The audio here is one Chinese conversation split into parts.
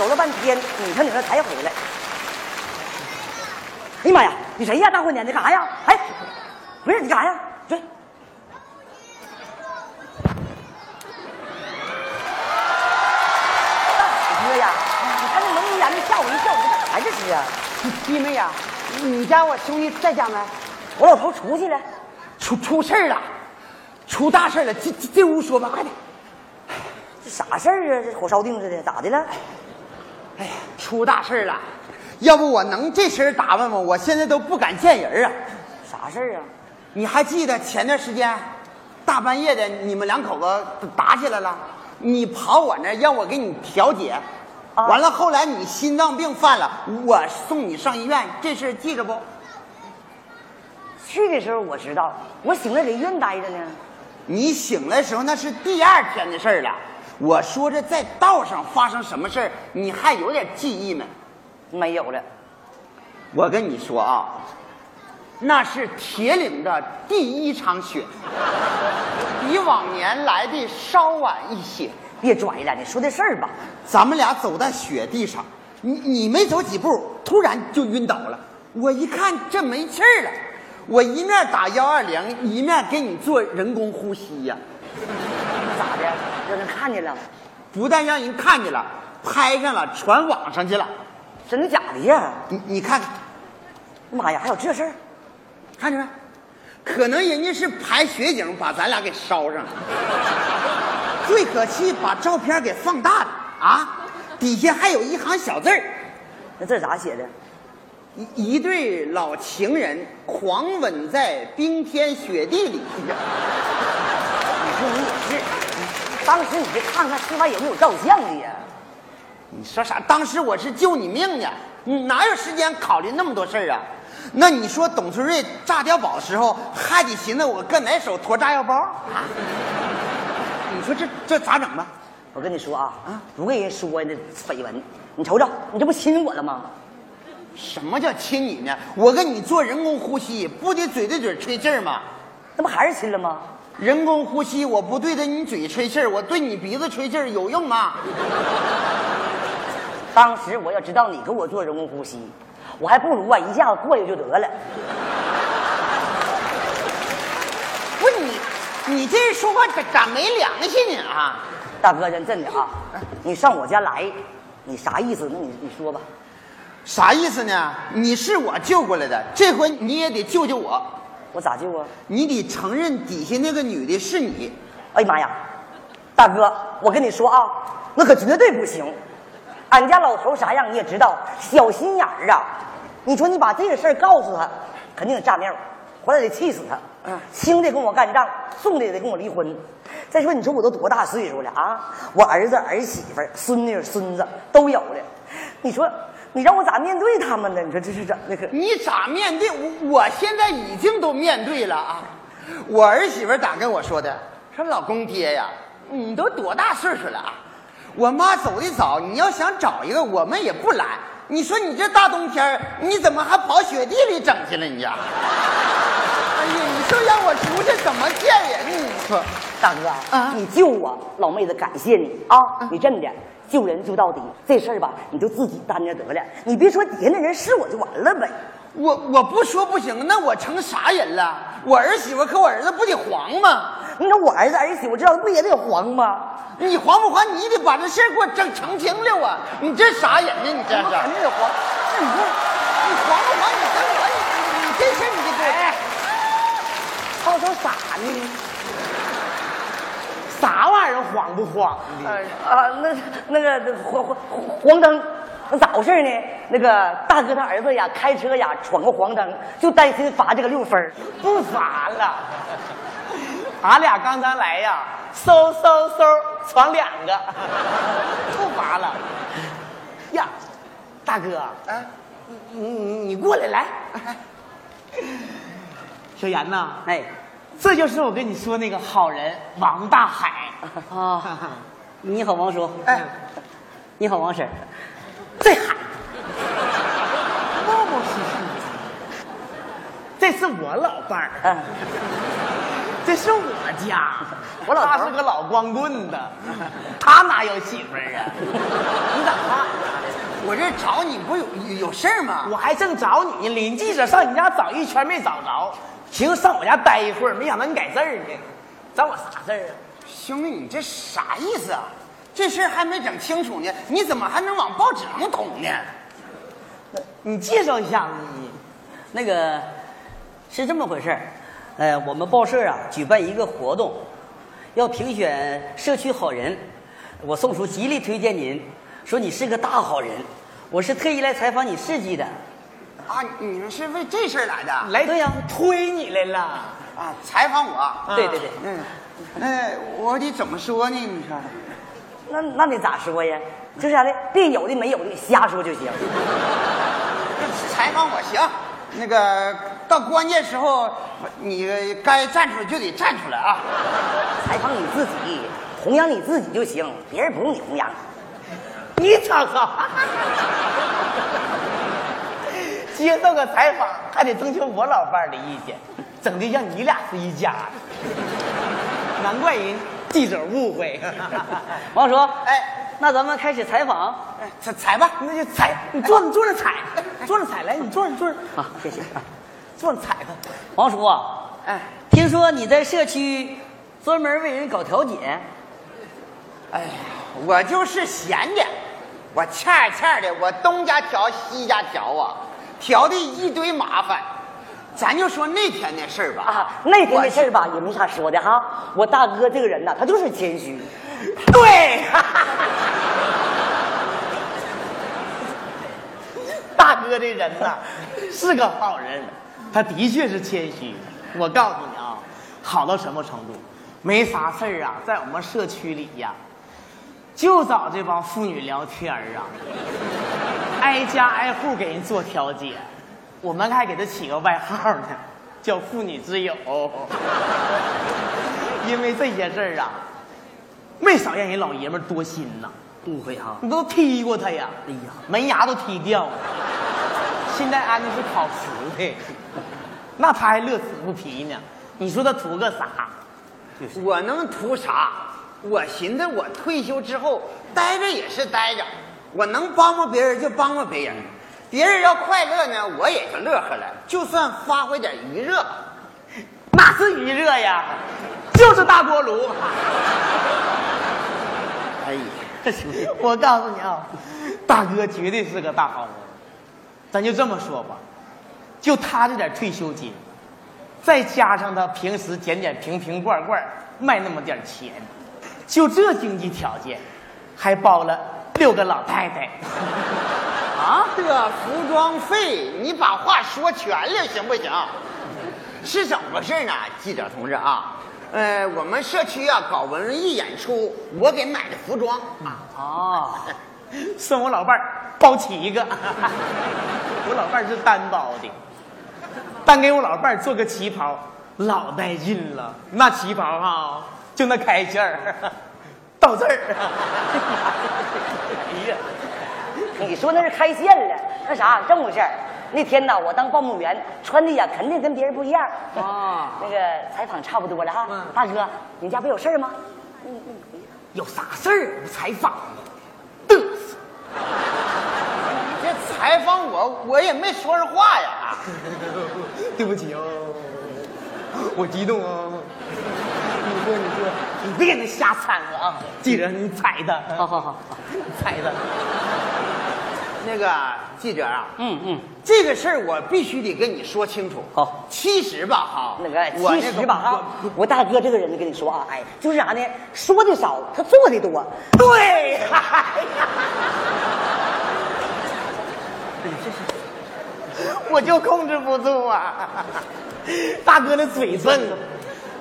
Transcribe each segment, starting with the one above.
走了半天，拧成拧着才回来。哎呀妈呀，你谁呀？大过年的干啥呀？哎，不是你干啥呀？追！哥呀，你看那蒙眼的吓我一跳，你干啥这是啊？弟妹呀，你家我兄弟在家没？我老头出去了。出出事儿了，出大事了！进进进屋说吧，快点。这啥事儿啊？这火烧腚似的，咋的了？哎呀，出大事了！要不我能这身打扮吗？我现在都不敢见人啊！啥事儿啊？你还记得前段时间大半夜的，你们两口子打起来了？你跑我那让我给你调解，啊完了后来你心脏病犯了，我送你上医院，这事儿记着不？去的时候我知道，我醒了在医院待着呢。你醒来的时候那是第二天的事儿了。我说这在道上发生什么事儿，你还有点记忆没？没有了。我跟你说啊，那是铁岭的第一场雪，比往年来的稍晚一些。别拽了，你说这事儿吧。咱们俩走在雪地上，你你没走几步，突然就晕倒了。我一看这没气儿了，我一面打幺二零，一面给你做人工呼吸呀、咋的？让人看见了？不但让人看见了，拍上了，传网上去了。真的假的呀？你你看看，妈呀，还有这事儿？看见没？可能人家是拍雪景把咱俩给烧上了。最可气，把照片给放大了啊！底下还有一行小字儿。那字咋写的？一一对老情人狂吻在冰天雪地里。你说你也是，当时你就看看司法有没有照相的呀？你说啥？当时我是救你命呢，你哪有时间考虑那么多事儿啊？那你说董存瑞炸碉堡的时候，还得寻思我搁哪手驮炸药包啊？你说这这咋整吧？我跟你说啊，啊，不跟人说那绯闻，你瞅瞅，你这不亲我了吗？什么叫亲你呢？我跟你做人工呼吸，不得嘴对嘴吹气儿吗？那不还是亲了吗？人工呼吸，我不对着你嘴吹气儿，我对你鼻子吹气儿有用吗？当时我要知道你给我做人工呼吸，我还不如啊一下子过去就得了。不是你，你这人说话咋咋没良心呢啊？大哥，认真的啊，你上我家来，你啥意思？那你你说吧。啥意思呢？你是我救过来的，这回你也得救救我。我咋救啊？你得承认底下那个女的是你。哎呀妈呀，大哥，我跟你说啊，那可绝对不行。俺家老头啥样你也知道，小心眼儿啊。你说你把这个事儿告诉他，肯定得炸庙，回来得气死他。嗯轻的跟我干仗，重的也得跟我离婚。再说你说我都多大岁数了啊？我儿子、儿媳妇儿、孙女、孙子都有了。你说你让我咋面对他们呢？你说这是怎么的？你咋面对？我我现在已经都面对了啊！我儿媳妇咋跟我说的？说老公爹呀，你都多大岁数了啊？我妈走的早，你要想找一个，我们也不拦。你说你这大冬天儿你怎么还跑雪地里整去了？你呀？哎呀，你说让我出去怎么见人呢？你说，大哥啊你救我，老妹子感谢你啊！你真的救人救到底，这事儿吧，你就自己担着得了，你别说底下那人是我就完了呗。我我不说不行，那我成啥人了？我儿媳妇和我儿子不得黄吗？你说我儿子儿媳妇知道不也得黄吗？你黄不黄？你得把这事儿给我整澄清了啊！你这啥人呢？你这是肯是？定得黄。那你说你黄不黄？你跟我，你你这事儿你得给我。哎他说啥呢？啥玩意儿黄不黄的？啊，那那个黄黄黄灯，那咋回事呢？那个大哥他儿子呀，开车呀闯个黄灯，就担心罚这个六分儿不罚了。俺俩刚才来呀，嗖嗖嗖闯两个，不罚了。呀，大哥，啊，你你你过来来。小严呐，哎，这就是我跟你说那个好人王大海。啊，你好，王叔。哎，你好，王婶儿。这海冒冒失失，这是我老伴儿。嗯，这是我家，我老头儿他是个老光棍子，他哪有媳妇儿啊？你咋看？我这找你不有有有事儿吗？我还正找你呢，领记者上你家找一圈没找着，寻思上我家待一会儿，没想到你改字儿呢，找我啥事儿啊？兄弟，你这啥意思啊？这事儿还没整清楚呢，你怎么还能往报纸上捅呢？你介绍一下子你。那个是这么回事儿，呃，我们报社啊举办一个活动，要评选社区好人，我宋叔极力推荐您，说你是个大好人，我是特意来采访你事迹的。啊，你们是为这事儿来的？来，对呀推你来了。啊，采访我。对对对，嗯，哎，我得怎么说呢？你说，那那得咋说呀？就是啥的，别有的没有的瞎说就行。采访我行，那个到关键时候，你该站出来就得站出来啊。采访你自己，弘扬你自己就行，别人不用你弘扬。你瞅瞅，接受个采访还得征求我老伴儿的意见，整的像你俩是一家的，难怪人记者误会。王叔，哎，那咱们开始采访哎采采吧。那就采，你坐你坐着采，坐着采来，你坐着坐着，啊，谢谢。坐着采吧。王叔啊，哎，听说你在社区专门为人搞调解，哎呀，我就是闲的，我欠儿欠儿的，我东家调西家调啊，调的一堆麻烦。咱就说那天的事儿吧。啊，那天的事儿吧也没啥说的哈。我大哥这个人呐，他就是谦虚。对，大哥这人呐是个好人，他的确是谦虚。我告诉你啊，好到什么程度？没啥事儿啊，在我们社区里呀，就找这帮妇女聊天儿啊，挨家挨户给人做调解。我们还给他起个外号呢，叫“妇女之友”。因为这些事儿啊，没少让人老爷们儿多心呐。误会哈。你都踢过他呀？哎呀，门牙都踢掉了。现在安的是烤瓷的，那他还乐此不疲呢。你说他图个啥？我能图啥？我寻思我退休之后待着也是待着，我能帮帮别人就帮帮别人，别人要快乐呢，我也就乐呵了，就算发挥点余热吧。哪是余热呀？就是大锅炉。哎呀，我告诉你啊，大哥绝对是个大好人。咱就这么说吧，就他这点退休金，再加上他平时捡捡瓶瓶罐罐卖那么点钱，就这经济条件，还包了六个老太太。啊，这服装费你把话说全了行不行？是怎么回事呢，记者同志啊？呃，我们社区啊搞文艺演出，我给买的服装啊。哦，送我老伴儿包起一个，我老伴儿是单包的，单给我老伴儿做个旗袍，老带劲了。那旗袍哈、就那开线儿，到这儿。哎呀，你说那是开线了，那啥这么回事儿？那天呢，我当报幕员，穿的呀肯定跟别人不一样。哦 那个采访差不多了哈。嗯大哥，你家不有事儿吗？嗯嗯有啥事儿？我采访呢，嘚瑟。你这采访我，我也没说上话呀。对不起哦，我激动哦。你说，你说，你别给他瞎掺和啊！记者，你踩他，好好好，你踩他。那个记者啊，嗯嗯，这个事儿我必须得跟你说清楚。好其实吧，哈，那个其实吧哈，我大哥这个人跟你说啊，哎，就是啥呢？说的少，他做的多。对，我就控制不住啊！大哥的嘴笨，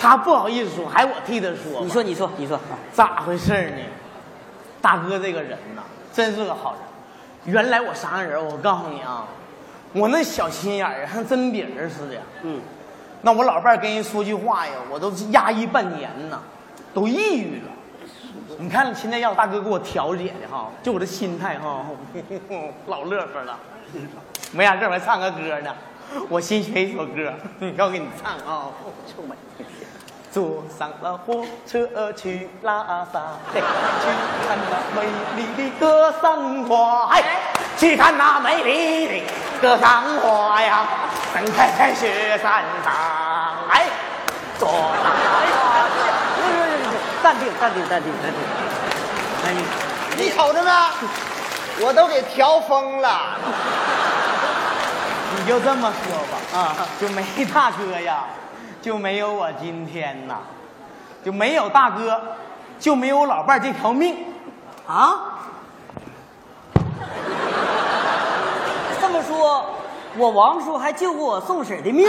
他不好意思说，还我替他说。你说，你说，你说，咋回事呢？大哥这个人呐，真是个好人。原来我啥样人？我告诉你啊，我那小心眼儿像针饼儿似的。嗯，那我老伴儿跟人说句话呀，我都压抑半年呐，都抑郁了。你看现在让大哥给我调解的哈，就我这心态哈，老乐呵了。没啥事儿我还唱个歌呢，我新学一首歌，你看我给你唱啊。坐上了火车去拉萨，嘿去看那美丽的格桑花，哎，去看那美丽的格桑花呀，盛开在雪山上，哎，坐上哎呀，不是不不，淡定淡定淡定淡定。哎，你你瞅着没？我都给调疯了。你就这么说吧，啊，就没大哥呀，就没有我今天呐，就没有大哥，就没有我老伴儿这条命。啊？这么说，我王叔还救过我宋婶的命？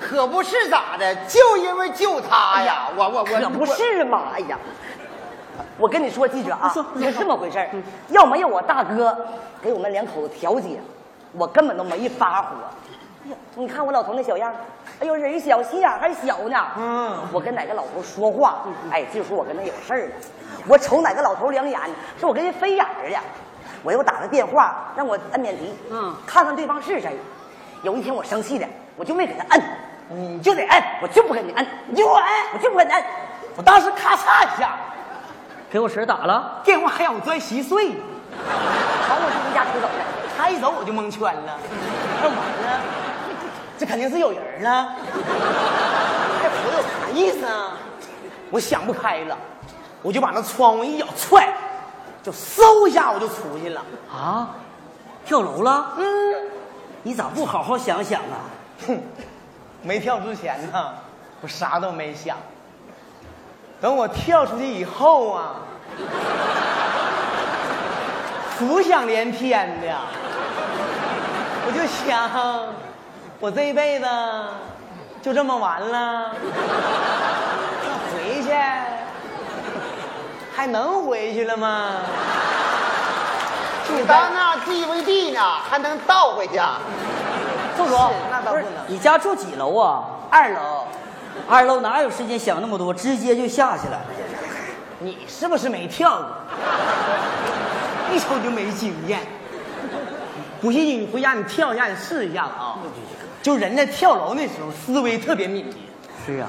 可不是咋的，就因为救他呀，我我我可不是嘛！哎呀，我跟你说，记者啊说，是这么回事儿要没有我大哥给我们两口子调解，我根本都没发火。哎呀，你看我老头那小样儿，哎呦，人小心眼儿还小呢。嗯我跟哪个老头说话，哎，就说我跟他有事儿呢。我瞅哪个老头两眼，说我跟人飞眼儿呢。我又打个电话让我摁免提，嗯看看对方是谁。有一天我生气了，我就没给他摁，你就得摁，我就不给你摁，你就给我摁，我就不给你摁。我当时咔嚓一下，给我婶打了，电话还让我钻稀碎，朝我这家出走了。他一走我就蒙圈了，那完了，这肯定是有人了，这活的有啥意思啊？我想不开了，我就把那窗户一脚踹，就嗖一下我就出去了。啊，跳楼了？嗯，你咋不好好想想啊？哼，没跳之前呢，我啥都没想。等我跳出去以后啊，浮想联翩的，我就想，我这一辈子就这么完了，那回去还能回去了吗？你当那 DVD 呢，还能倒回去？不说，那倒不能。你家住几楼啊？二楼，二楼哪有时间想那么多，直接就下去了。你是不是没跳过？一瞅就没经验。不信你回家你跳一下，你试一下子啊。就人在跳楼那时候思维特别敏捷，是啊，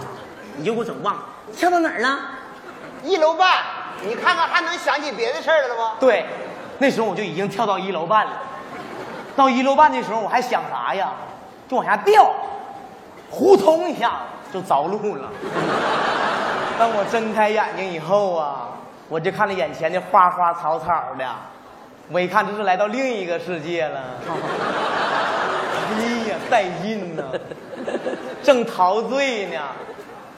你就给我整忘了，跳到哪儿了？一楼半，你看看还能想起别的事儿了吗？对，那时候我就已经跳到一楼半了。到一楼半的时候，我还想啥呀？就往下掉，呼通一下就着陆了。当我睁开眼睛以后啊，我就看着眼前的花花草草的，我一看这是来到另一个世界了。哎呀，带劲呐！正陶醉呢，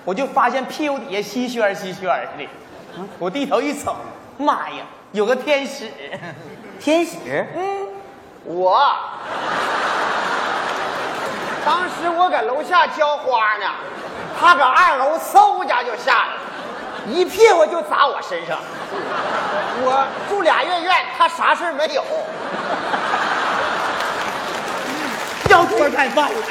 我就发现屁股底下稀宣稀宣的。我低头一瞅，妈呀，有个天使。天使，嗯我，当时我搁楼下浇花呢，他搁二楼嗖一下就下来，一屁股就砸我身上。我住俩月院，他啥事儿没有。要锅盖饭了。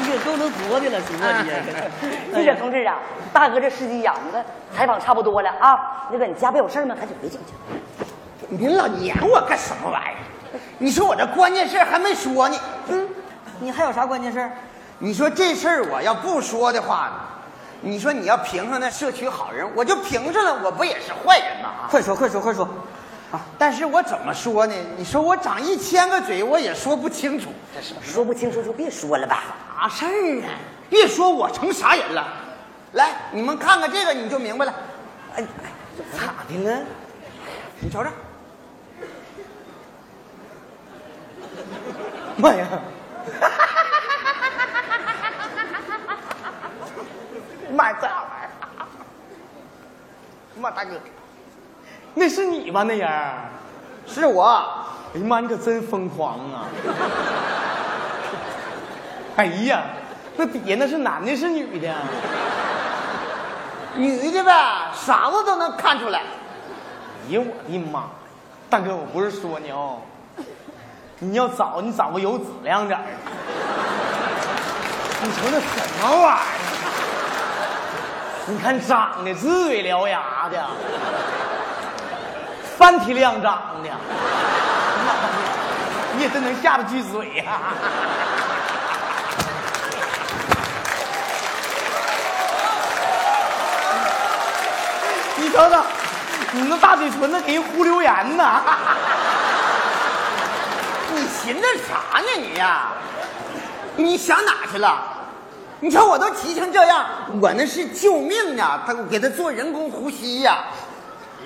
你可够能作的了，行啊你？记者同志啊，大哥这司机呀，你看采访差不多了啊。那个你家不有事儿吗？赶紧回去去。您老撵我干什么玩意儿？你说我这关键事儿还没说呢。嗯，你还有啥关键事儿？你说这事儿我要不说的话呢，你说你要评上那社区好人，我就评上了，我不也是坏人吗？快说，快说，快说！啊！但是我怎么说呢？你说我长一千个嘴，我也说不清楚。这是说不清楚就别说了吧。啥事儿啊？别说我成啥人了。来，你们看看这个，你就明白了。哎，咋的了？你瞅瞅，妈呀！妈这玩意儿！妈大哥，那是你吧？那人？是我。哎呀妈，你可真疯狂啊！哎呀，那底下那是男的，是女的？女的呗，傻子都能看出来。哎呀，我的妈！大哥，我不是说你哦，你要找你找个有质量点的。你瞅那什么玩意儿？你看长得龇嘴獠牙的，翻体亮长的，你也真能下得去嘴呀、啊！你瞅瞅，你那大嘴唇子给人呼流言呢！你寻思啥呢你呀、你想哪去了？你瞧我都急成这样，我那是救命呢，他给他做人工呼吸呀、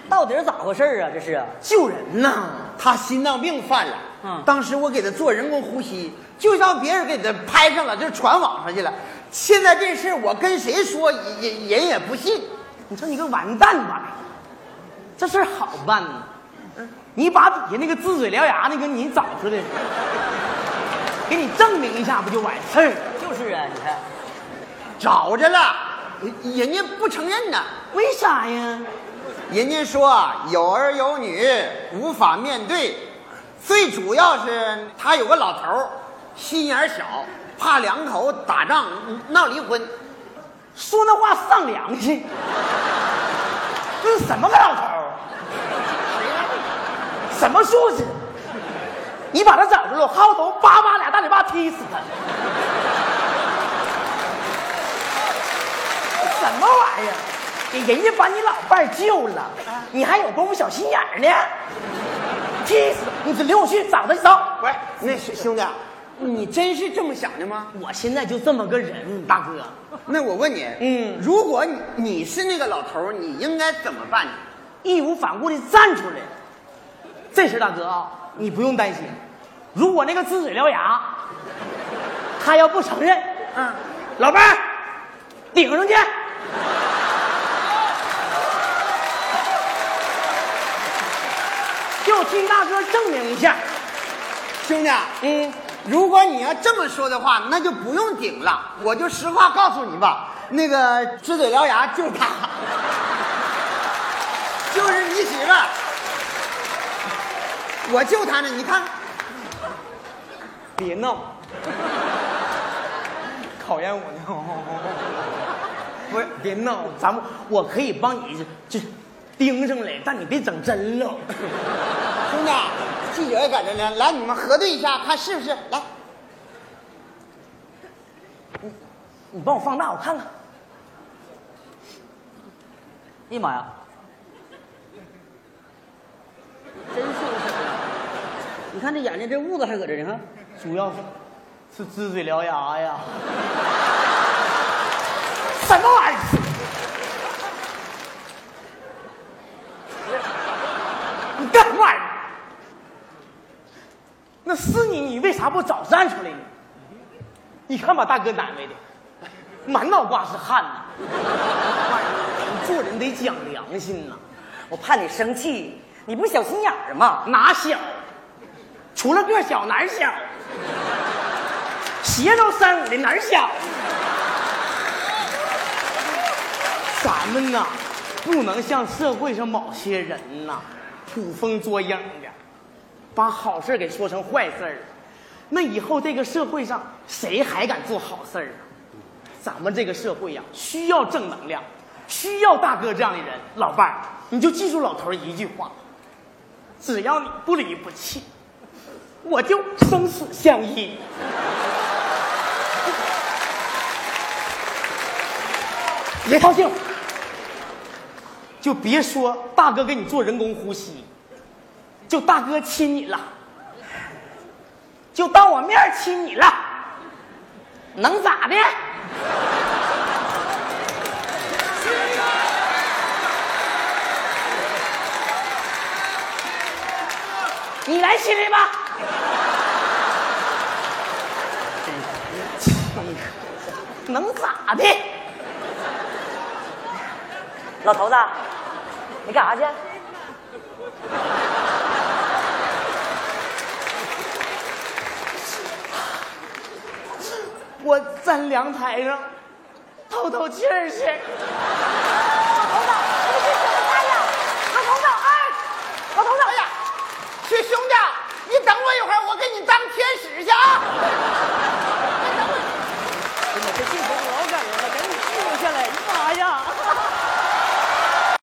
到底是咋回事啊？这是救人呐！他心脏病犯了，嗯当时我给他做人工呼吸，就让别人给他拍上了，就传网上去了。现在这事儿我跟谁说人也人也不信。你说你个完蛋吧，这事儿好办呢。你把底下那个呲嘴獠牙那个你找出来，给你证明一下不就完事儿了？就是啊，你看，找着了，人家不承认呢。为啥呀？人家说有儿有女无法面对，最主要是他有个老头儿，心眼儿小，怕两口打仗闹离婚。说那话丧良心，这是什么个老头儿？什么素质？你把他找着了，薅头叭叭俩大嘴巴踢死他！什么玩意儿？给人家把你老伴儿救了，你还有功夫小心眼儿呢？气死！你这领我去找他去走。喂，那是兄弟，你真是这么想的吗？我现在就这么个人，大哥。那我问你，嗯如果你你是那个老头，你应该怎么办呢？义无反顾的站出来。这事大哥啊，你不用担心。如果那个呲嘴獠牙，他要不承认，嗯，老伴儿顶上去。就替大哥证明一下。兄弟，嗯，如果你要这么说的话，那就不用顶了，我就实话告诉你吧，那个呲嘴獠牙就是他，就是你媳妇儿，我救他呢，你看，别闹，考验我呢。不是，别闹，咱们我可以帮你就就盯上来，但你别整真了。兄弟，记者也搁这呢，来，你们核对一下，看是不是？来，你你帮我放大，我看看。哎呀妈呀，真是！你看这眼睛这痦子还搁这呢，哈，主要是是呲嘴獠牙呀。什么玩意儿？你干什么玩意儿？那是你，你为啥不早站出来呢？你看把大哥难为的，满脑瓜是汗呐。你做人得讲良心呐，我怕你生气，你不小心眼儿吗？哪小？除了个儿小哪儿小？鞋都三五的哪儿小？咱们呐，不能像社会上某些人呐，捕风捉影的，把好事给说成坏事儿。那以后这个社会上谁还敢做好事啊？咱们这个社会呀、需要正能量，需要大哥这样的人。老伴儿，你就记住老头一句话：只要你不离不弃，我就生死相依。别高兴，就别说大哥给你做人工呼吸，就大哥亲你了，就当我面亲你了，能咋的？你来亲来吧。能咋的？老头子，你干啥去？我站凉台上透透气儿去。